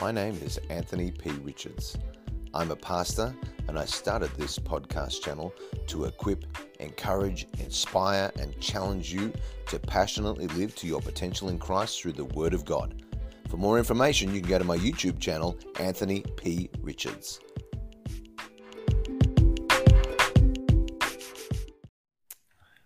My name is Anthony P. Richards. I'm a pastor and I started this podcast channel to equip, encourage, inspire, and challenge you to passionately live to your potential in Christ through the Word of God. For more information, you can go to my YouTube channel, Anthony P. Richards.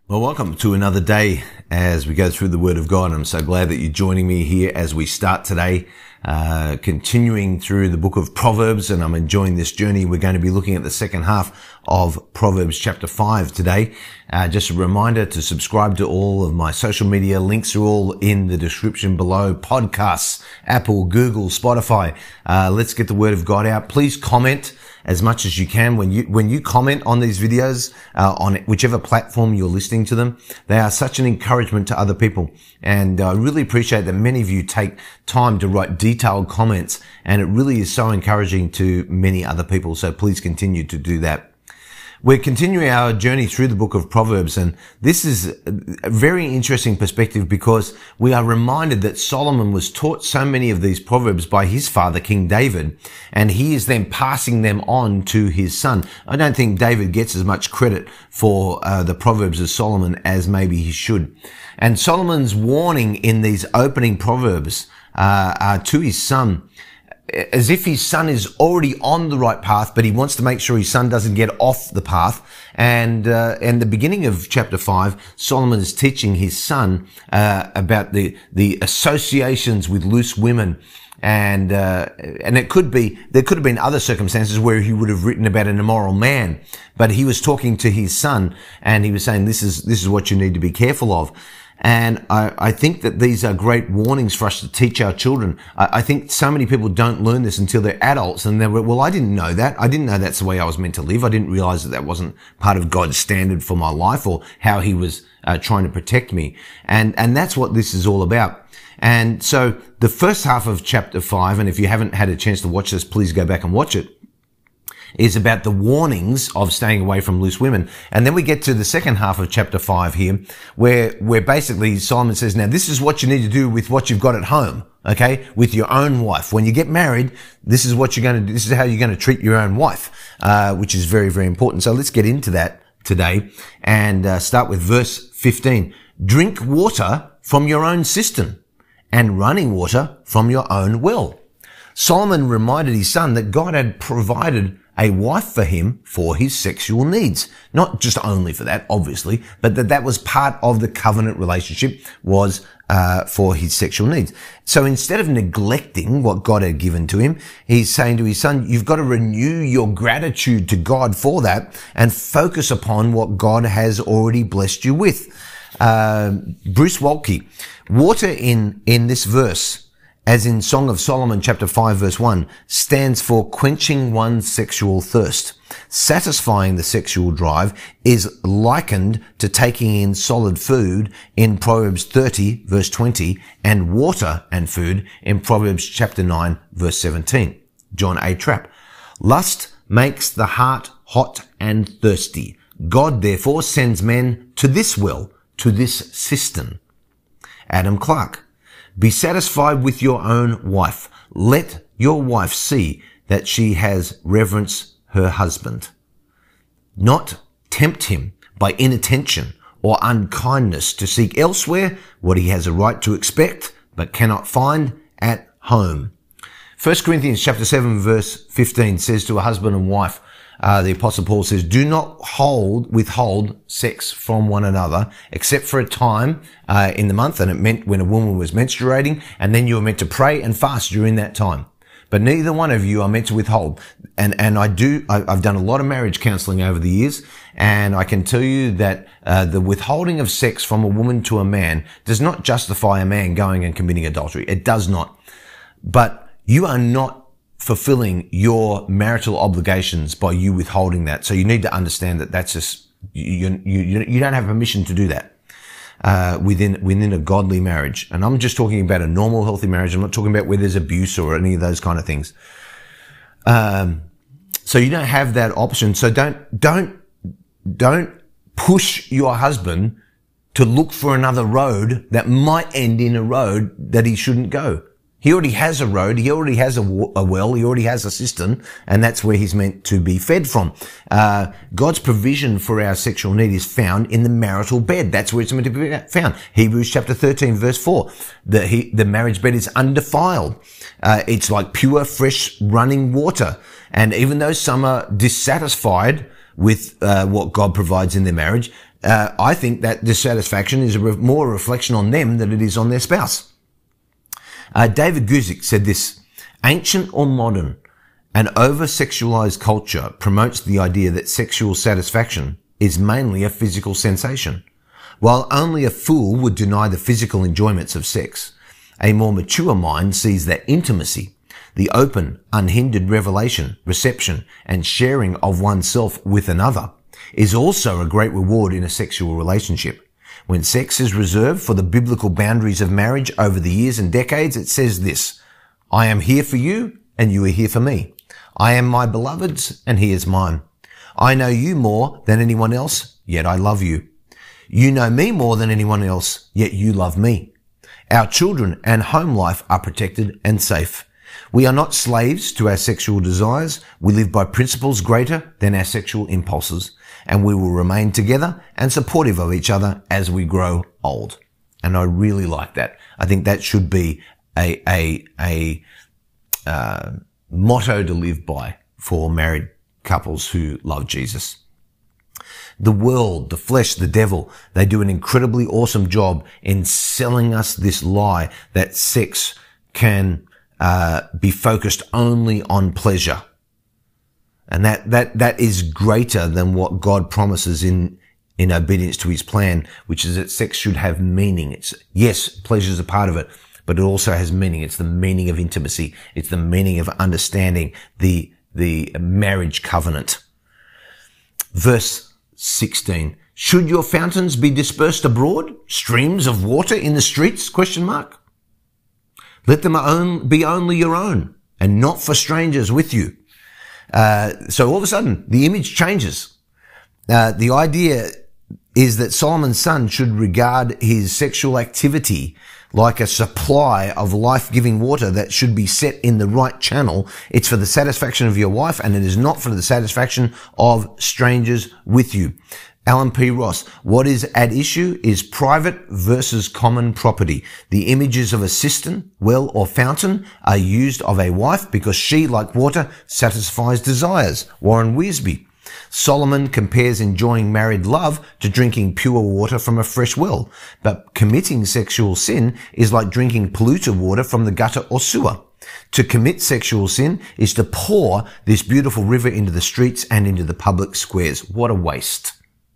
Well, welcome to another day as we go through the Word of God. I'm so glad that you're joining me here as we start today, uh, continuing through the book of Proverbs, and I'm enjoying this journey. We're going to be looking at the second half of Proverbs chapter 5 today. Uh, just a reminder to subscribe to all of my social media. Links are all in the description below. Podcasts, Apple, Google, Spotify. Uh, let's get the Word of God out. Please comment as much as you can when you when you comment on these videos uh, on whichever platform you're listening to them. They are such an encouragement to other people, and I really appreciate that many of you take time to write detailed comments, and it really is so encouraging to many other people. So please continue to do that. We're continuing our journey through the book of Proverbs, and this is a very interesting perspective because we are reminded that Solomon was taught so many of these Proverbs by his father, King David, and he is then passing them on to his son. I don't think David gets as much credit for uh, the Proverbs as Solomon as maybe he should. And Solomon's warning in these opening Proverbs uh, uh, to his son as if his son is already on the right path, but he wants to make sure his son doesn't get off the path. And uh, and the beginning of chapter five, Solomon is teaching his son uh, about the the associations with loose women. And uh, and it could be there could have been other circumstances where he would have written about an immoral man, but he was talking to his son and he was saying this is this is what you need to be careful of. And I, I, think that these are great warnings for us to teach our children. I, I, think so many people don't learn this until they're adults and they're, well, I didn't know that. I didn't know that's the way I was meant to live. I didn't realize that that wasn't part of God's standard for my life or how he was uh, trying to protect me. And, and that's what this is all about. And so the first half of chapter five, and if you haven't had a chance to watch this, please go back and watch it is about the warnings of staying away from loose women. And then we get to the second half of chapter five here, where, where basically Solomon says, now this is what you need to do with what you've got at home. Okay. With your own wife. When you get married, this is what you're going to do. This is how you're going to treat your own wife, uh, which is very, very important. So let's get into that today and uh, start with verse 15. Drink water from your own cistern and running water from your own well. Solomon reminded his son that God had provided a wife for him for his sexual needs. Not just only for that, obviously, but that that was part of the covenant relationship was uh, for his sexual needs. So instead of neglecting what God had given to him, he's saying to his son, you've got to renew your gratitude to God for that and focus upon what God has already blessed you with. Uh, Bruce Waltke, water in, in this verse as in Song of Solomon chapter 5 verse 1, stands for quenching one's sexual thirst. Satisfying the sexual drive is likened to taking in solid food in Proverbs 30 verse 20 and water and food in Proverbs chapter 9 verse 17. John A. Trapp. Lust makes the heart hot and thirsty. God therefore sends men to this well, to this cistern. Adam Clarke. Be satisfied with your own wife. Let your wife see that she has reverence her husband. Not tempt him by inattention or unkindness to seek elsewhere what he has a right to expect but cannot find at home. 1 Corinthians chapter 7 verse 15 says to a husband and wife, uh, the apostle Paul says, do not hold, withhold sex from one another except for a time, uh, in the month. And it meant when a woman was menstruating and then you were meant to pray and fast during that time. But neither one of you are meant to withhold. And, and I do, I, have done a lot of marriage counseling over the years. And I can tell you that, uh, the withholding of sex from a woman to a man does not justify a man going and committing adultery. It does not. But you are not fulfilling your marital obligations by you withholding that. So you need to understand that that's just, you, you, you don't have permission to do that. Uh, within within a godly marriage, and I'm just talking about a normal, healthy marriage. I'm not talking about where there's abuse or any of those kind of things. Um, so you don't have that option. So don't don't don't push your husband to look for another road that might end in a road that he shouldn't go. He already has a road. He already has a, a, well. He already has a cistern, and that's where he's meant to be fed from. Uh, God's provision for our sexual need is found in the marital bed. That's where it's meant to be found. Hebrews chapter 13 verse 4. The, he, the marriage bed is undefiled. Uh, it's like pure, fresh, running water. And even though some are dissatisfied with uh, what God provides in their marriage, uh, I think that dissatisfaction is re- more a reflection on them than it is on their spouse. Uh, David Guzik said this, ancient or modern, an over-sexualized culture promotes the idea that sexual satisfaction is mainly a physical sensation. While only a fool would deny the physical enjoyments of sex, a more mature mind sees that intimacy, the open, unhindered revelation, reception, and sharing of oneself with another is also a great reward in a sexual relationship. When sex is reserved for the biblical boundaries of marriage over the years and decades, it says this, I am here for you and you are here for me. I am my beloved's and he is mine. I know you more than anyone else, yet I love you. You know me more than anyone else, yet you love me. Our children and home life are protected and safe. We are not slaves to our sexual desires. We live by principles greater than our sexual impulses and we will remain together and supportive of each other as we grow old. And I really like that. I think that should be a, a, a, uh, motto to live by for married couples who love Jesus. The world, the flesh, the devil, they do an incredibly awesome job in selling us this lie that sex can uh, be focused only on pleasure and that, that, that is greater than what God promises in, in obedience to his plan, which is that sex should have meaning. It's, yes, pleasure is a part of it, but it also has meaning. It's the meaning of intimacy. It's the meaning of understanding the, the marriage covenant. Verse 16. Should your fountains be dispersed abroad? Streams of water in the streets? Question mark. Let them be only your own and not for strangers with you. Uh, so all of a sudden, the image changes. Uh, the idea is that Solomon's son should regard his sexual activity like a supply of life-giving water that should be set in the right channel. It's for the satisfaction of your wife and it is not for the satisfaction of strangers with you. Allen P. Ross, what is at issue is private versus common property. The images of a cistern, well, or fountain are used of a wife because she, like water, satisfies desires. Warren Wiersbe. Solomon compares enjoying married love to drinking pure water from a fresh well, but committing sexual sin is like drinking polluted water from the gutter or sewer. To commit sexual sin is to pour this beautiful river into the streets and into the public squares. What a waste.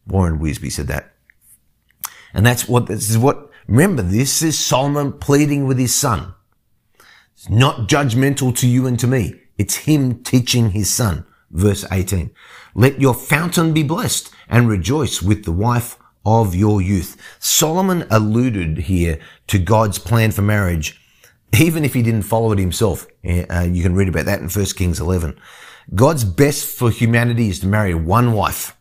Warren Wiersbe said that. And that's what, this is what, remember, this is Solomon pleading with his son. It's not judgmental to you and to me. It's him teaching his son. Verse 18. Let your fountain be blessed and rejoice with the wife of your youth. Solomon alluded here to God's plan for marriage, even if he didn't follow it himself. Uh, you can read about that in 1 Kings 11. God's best for humanity is to marry one wife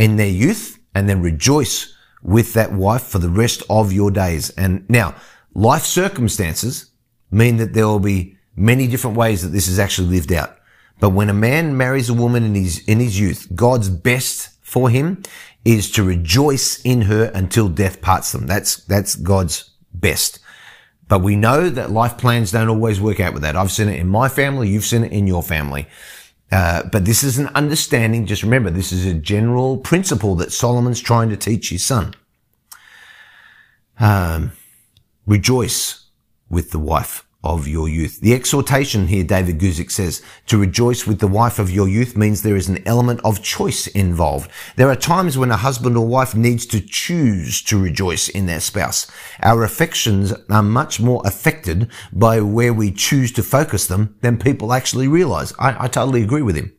in their youth and then rejoice with that wife for the rest of your days. And now life circumstances mean that there will be many different ways that this is actually lived out. But when a man marries a woman in his, in his youth, God's best for him is to rejoice in her until death parts them. That's, that's God's best. But we know that life plans don't always work out with that. I've seen it in my family. You've seen it in your family. Uh, but this is an understanding. Just remember, this is a general principle that Solomon's trying to teach his son. Um, rejoice with the wife of your youth. The exhortation here, David Guzik says, to rejoice with the wife of your youth means there is an element of choice involved. There are times when a husband or wife needs to choose to rejoice in their spouse. Our affections are much more affected by where we choose to focus them than people actually realize. I, I totally agree with him.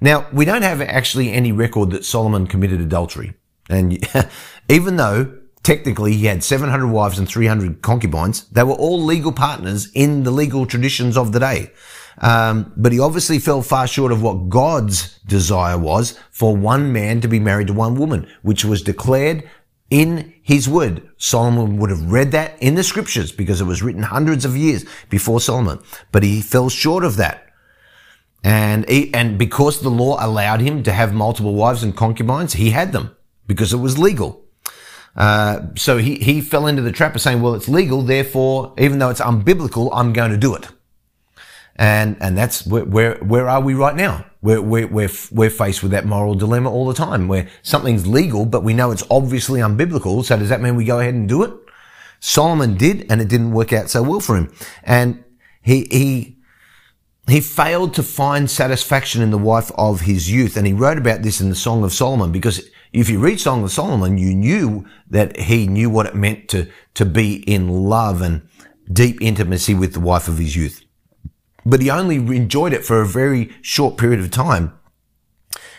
Now, we don't have actually any record that Solomon committed adultery. And even though technically he had 700 wives and 300 concubines. They were all legal partners in the legal traditions of the day. Um, but he obviously fell far short of what God's desire was for one man to be married to one woman, which was declared in his word. Solomon would have read that in the scriptures because it was written hundreds of years before Solomon, but he fell short of that. And he, and because the law allowed him to have multiple wives and concubines, he had them because it was legal. Uh, so he, he fell into the trap of saying, well, it's legal, therefore, even though it's unbiblical, I'm going to do it. And, and that's where, where, where are we right now? We're, we're, we're, we're faced with that moral dilemma all the time where something's legal, but we know it's obviously unbiblical. So does that mean we go ahead and do it? Solomon did, and it didn't work out so well for him. And he, he, he failed to find satisfaction in the wife of his youth. And he wrote about this in the Song of Solomon because if you read Song of Solomon, you knew that he knew what it meant to, to be in love and deep intimacy with the wife of his youth. But he only enjoyed it for a very short period of time.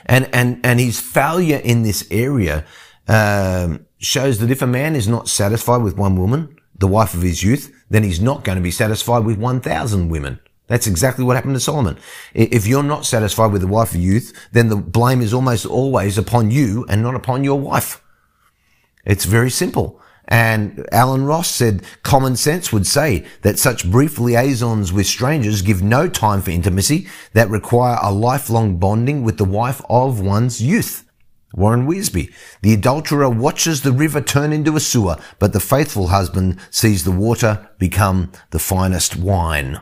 And, and, and his failure in this area, um, shows that if a man is not satisfied with one woman, the wife of his youth, then he's not going to be satisfied with 1,000 women. That's exactly what happened to Solomon. If you're not satisfied with the wife of youth, then the blame is almost always upon you and not upon your wife. It's very simple. And Allen Ross said common sense would say that such brief liaisons with strangers give no time for intimacy that require a lifelong bonding with the wife of one's youth. Warren Wiersbe. The adulterer watches the river turn into a sewer, but the faithful husband sees the water become the finest wine.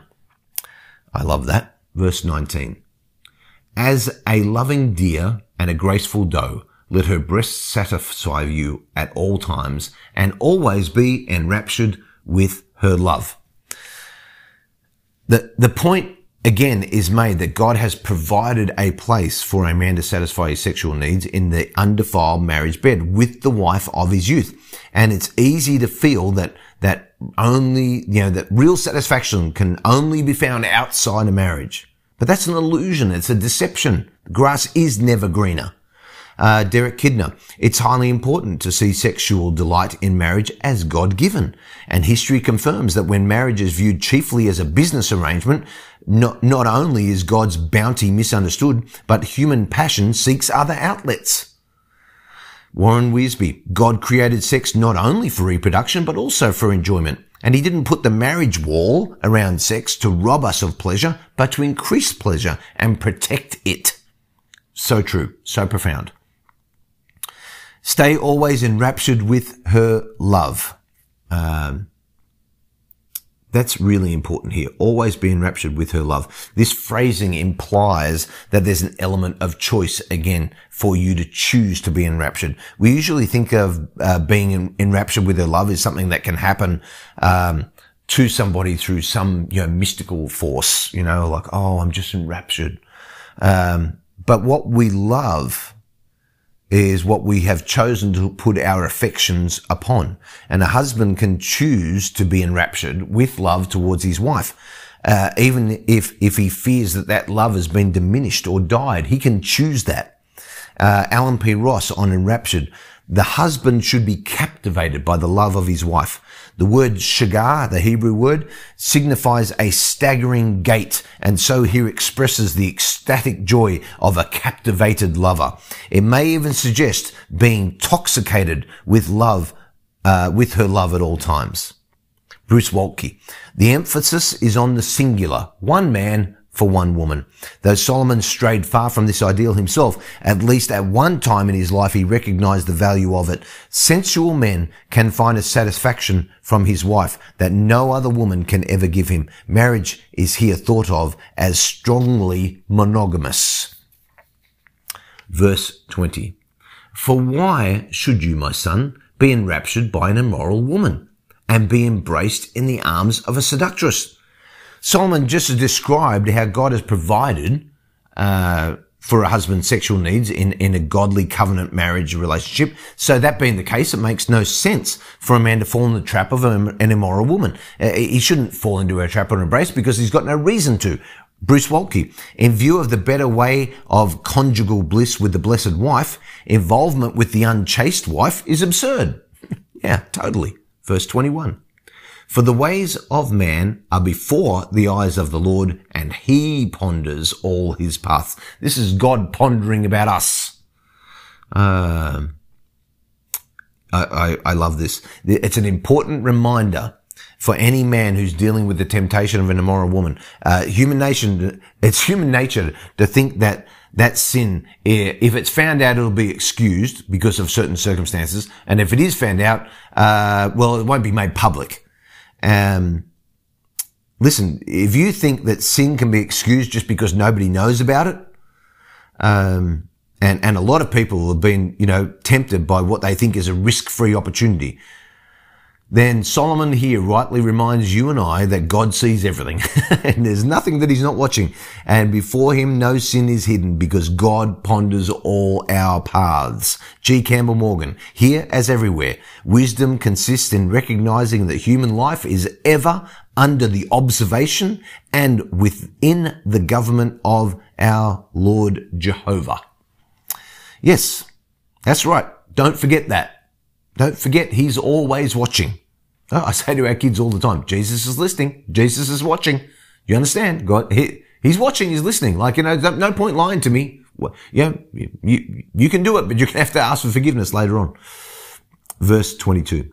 I love that. Verse 19. As a loving deer and a graceful doe, let her breast satisfy you at all times and always be enraptured with her love. The, the point again is made that God has provided a place for a man to satisfy his sexual needs in the undefiled marriage bed with the wife of his youth. And it's easy to feel that, that only, you know, that real satisfaction can only be found outside of marriage. But that's an illusion. It's a deception. Grass is never greener. Uh, Derek Kidner, it's highly important to see sexual delight in marriage as God given. And history confirms that when marriage is viewed chiefly as a business arrangement, not, not only is God's bounty misunderstood, but human passion seeks other outlets. Warren Wiersbe, God created sex not only for reproduction, but also for enjoyment. And he didn't put the marriage wall around sex to rob us of pleasure, but to increase pleasure and protect it. So true, so profound. Stay always enraptured with her love. Um, that's really important here. Always be enraptured with her love. This phrasing implies that there's an element of choice again for you to choose to be enraptured. We usually think of uh, being in, enraptured with her love is something that can happen um, to somebody through some you know mystical force. You know, like oh, I'm just enraptured. Um, but what we love is what we have chosen to put our affections upon. And a husband can choose to be enraptured with love towards his wife. Uh, even if, if he fears that that love has been diminished or died, he can choose that. Uh, Allen P. Ross on Enraptured the husband should be captivated by the love of his wife. The word shagah, the Hebrew word, signifies a staggering gait, and so here expresses the ecstatic joy of a captivated lover. It may even suggest being intoxicated with love, uh, with her love at all times. Bruce Waltke. The emphasis is on the singular, one man, for one woman. Though Solomon strayed far from this ideal himself, at least at one time in his life he recognized the value of it. Sensual men can find a satisfaction from his wife that no other woman can ever give him. Marriage is here thought of as strongly monogamous. Verse 20. For why should you, my son, be enraptured by an immoral woman and be embraced in the arms of a seductress? Solomon just described how God has provided uh, for a husband's sexual needs in, in a godly covenant marriage relationship. So that being the case, it makes no sense for a man to fall in the trap of an immoral woman. Uh, he shouldn't fall into a trap or embrace because he's got no reason to. Bruce Waltke, in view of the better way of conjugal bliss with the blessed wife, involvement with the unchaste wife is absurd. yeah, totally. Verse 21. For the ways of man are before the eyes of the Lord, and he ponders all his paths. This is God pondering about us. Uh, I, I, I love this. It's an important reminder for any man who's dealing with the temptation of an immoral woman. Uh, human nation, it's human nature to think that that sin, if it's found out, it'll be excused because of certain circumstances. And if it is found out, uh, well, it won't be made public. Um, listen, if you think that sin can be excused just because nobody knows about it, um, and, and a lot of people have been, you know, tempted by what they think is a risk-free opportunity then Solomon here rightly reminds you and I that God sees everything and there's nothing that he's not watching. And before him, no sin is hidden because God ponders all our paths. G. Campbell Morgan, here as everywhere, wisdom consists in recognizing that human life is ever under the observation and within the government of our Lord Jehovah. Yes, that's right. Don't forget that. Don't forget, he's always watching. I say to our kids all the time, Jesus is listening. Jesus is watching. You understand? God, he, he's watching. He's listening. Like, you know, no point lying to me. Well, yeah, you, you, you can do it, but you're going to have to ask for forgiveness later on. Verse 22.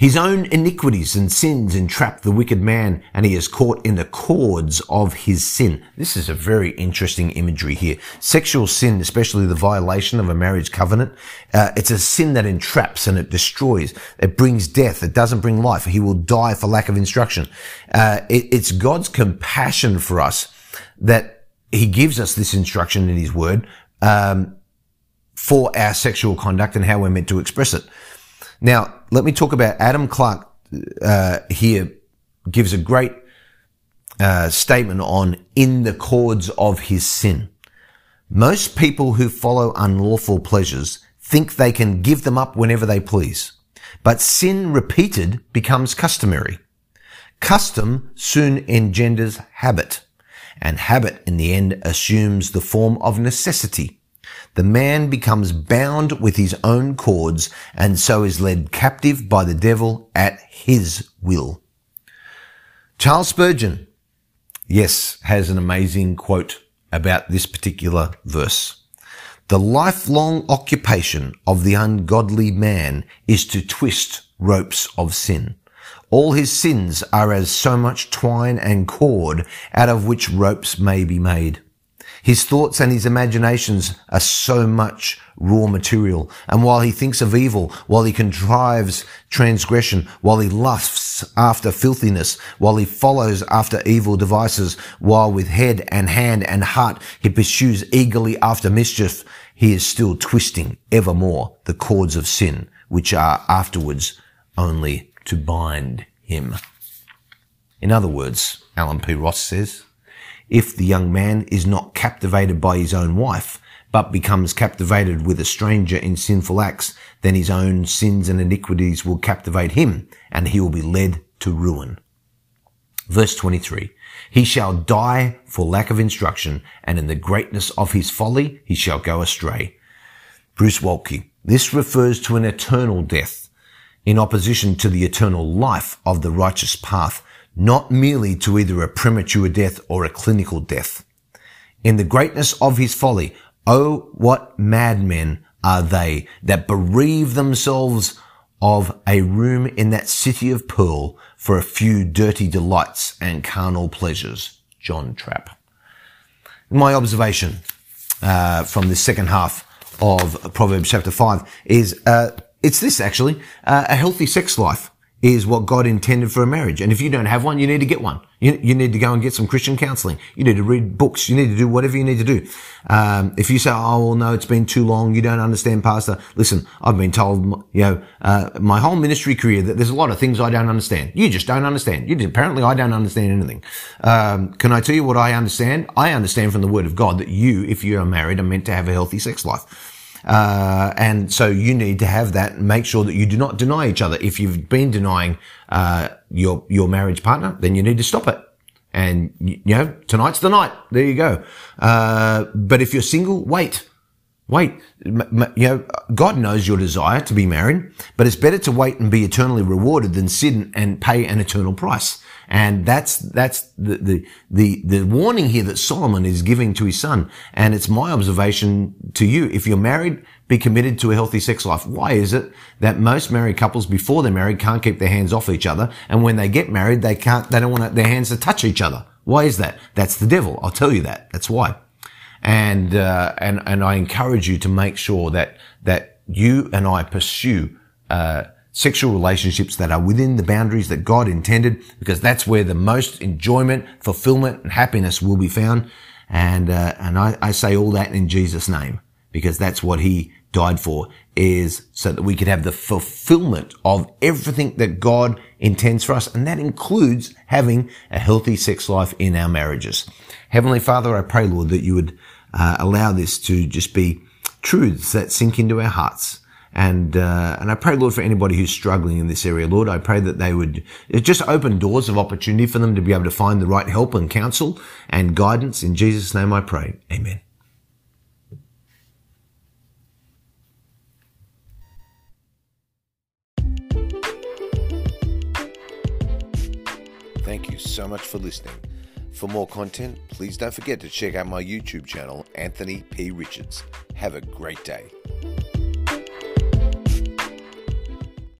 His own iniquities and sins entrap the wicked man, and he is caught in the cords of his sin. This is a very interesting imagery here. Sexual sin, especially the violation of a marriage covenant, uh, it's a sin that entraps and it destroys. It brings death. It doesn't bring life. He will die for lack of instruction. Uh, it, it's God's compassion for us that he gives us this instruction in his word um, for our sexual conduct and how we're meant to express it. Now, let me talk about Adam Clarke uh, here gives a great uh, statement on in the cords of his sin. Most people who follow unlawful pleasures think they can give them up whenever they please. But sin repeated becomes customary. Custom soon engenders habit, and habit in the end assumes the form of necessity the man becomes bound with his own cords and so is led captive by the devil at his will. Charles Spurgeon, yes, has an amazing quote about this particular verse. The lifelong occupation of the ungodly man is to twist ropes of sin. All his sins are as so much twine and cord out of which ropes may be made. His thoughts and his imaginations are so much raw material. And while he thinks of evil, while he contrives transgression, while he lusts after filthiness, while he follows after evil devices, while with head and hand and heart he pursues eagerly after mischief, he is still twisting evermore the cords of sin, which are afterwards only to bind him. In other words, Allen P. Ross says, if the young man is not captivated by his own wife, but becomes captivated with a stranger in sinful acts, then his own sins and iniquities will captivate him, and he will be led to ruin. Verse 23. He shall die for lack of instruction, and in the greatness of his folly he shall go astray. Bruce Waltke. This refers to an eternal death, in opposition to the eternal life of the righteous path, not merely to either a premature death or a clinical death. In the greatness of his folly, oh, what madmen are they that bereave themselves of a room in that city of pearl for a few dirty delights and carnal pleasures. John Trapp. My observation uh, from the second half of Proverbs chapter 5 is uh, it's this actually, uh, a healthy sex life is what God intended for a marriage. And if you don't have one, you need to get one. You, you need to go and get some Christian counseling. You need to read books. You need to do whatever you need to do. Um, if you say, oh, well, no, it's been too long. You don't understand, pastor. Listen, I've been told, you know, uh, my whole ministry career that there's a lot of things I don't understand. You just don't understand. You apparently I don't understand anything. Um, can I tell you what I understand? I understand from the word of God that you, if you are married, are meant to have a healthy sex life. Uh, and so you need to have that and make sure that you do not deny each other. If you've been denying, uh, your, your marriage partner, then you need to stop it. And, you know, tonight's the night. There you go. Uh, but if you're single, wait. Wait, you know, God knows your desire to be married, but it's better to wait and be eternally rewarded than sin and pay an eternal price. And that's, that's the, the, the, the warning here that Solomon is giving to his son. And it's my observation to you. If you're married, be committed to a healthy sex life. Why is it that most married couples before they're married can't keep their hands off each other? And when they get married, they can't, they don't want their hands to touch each other. Why is that? That's the devil. I'll tell you that. That's why. And, uh, and, and I encourage you to make sure that, that you and I pursue, uh, sexual relationships that are within the boundaries that God intended, because that's where the most enjoyment, fulfillment, and happiness will be found. And uh, and I, I say all that in Jesus' name, because that's what He died for, is so that we could have the fulfillment of everything that God intends for us, and that includes having a healthy sex life in our marriages. Heavenly Father, I pray, Lord, that you would uh, allow this to just be truths that sink into our hearts and uh, and I pray, Lord, for anybody who's struggling in this area, Lord, I pray that they would just open doors of opportunity for them to be able to find the right help and counsel and guidance. In Jesus' name, I pray. Amen. Thank you so much for listening. For more content, please don't forget to check out my YouTube channel, Anthony P. Richards. Have a great day.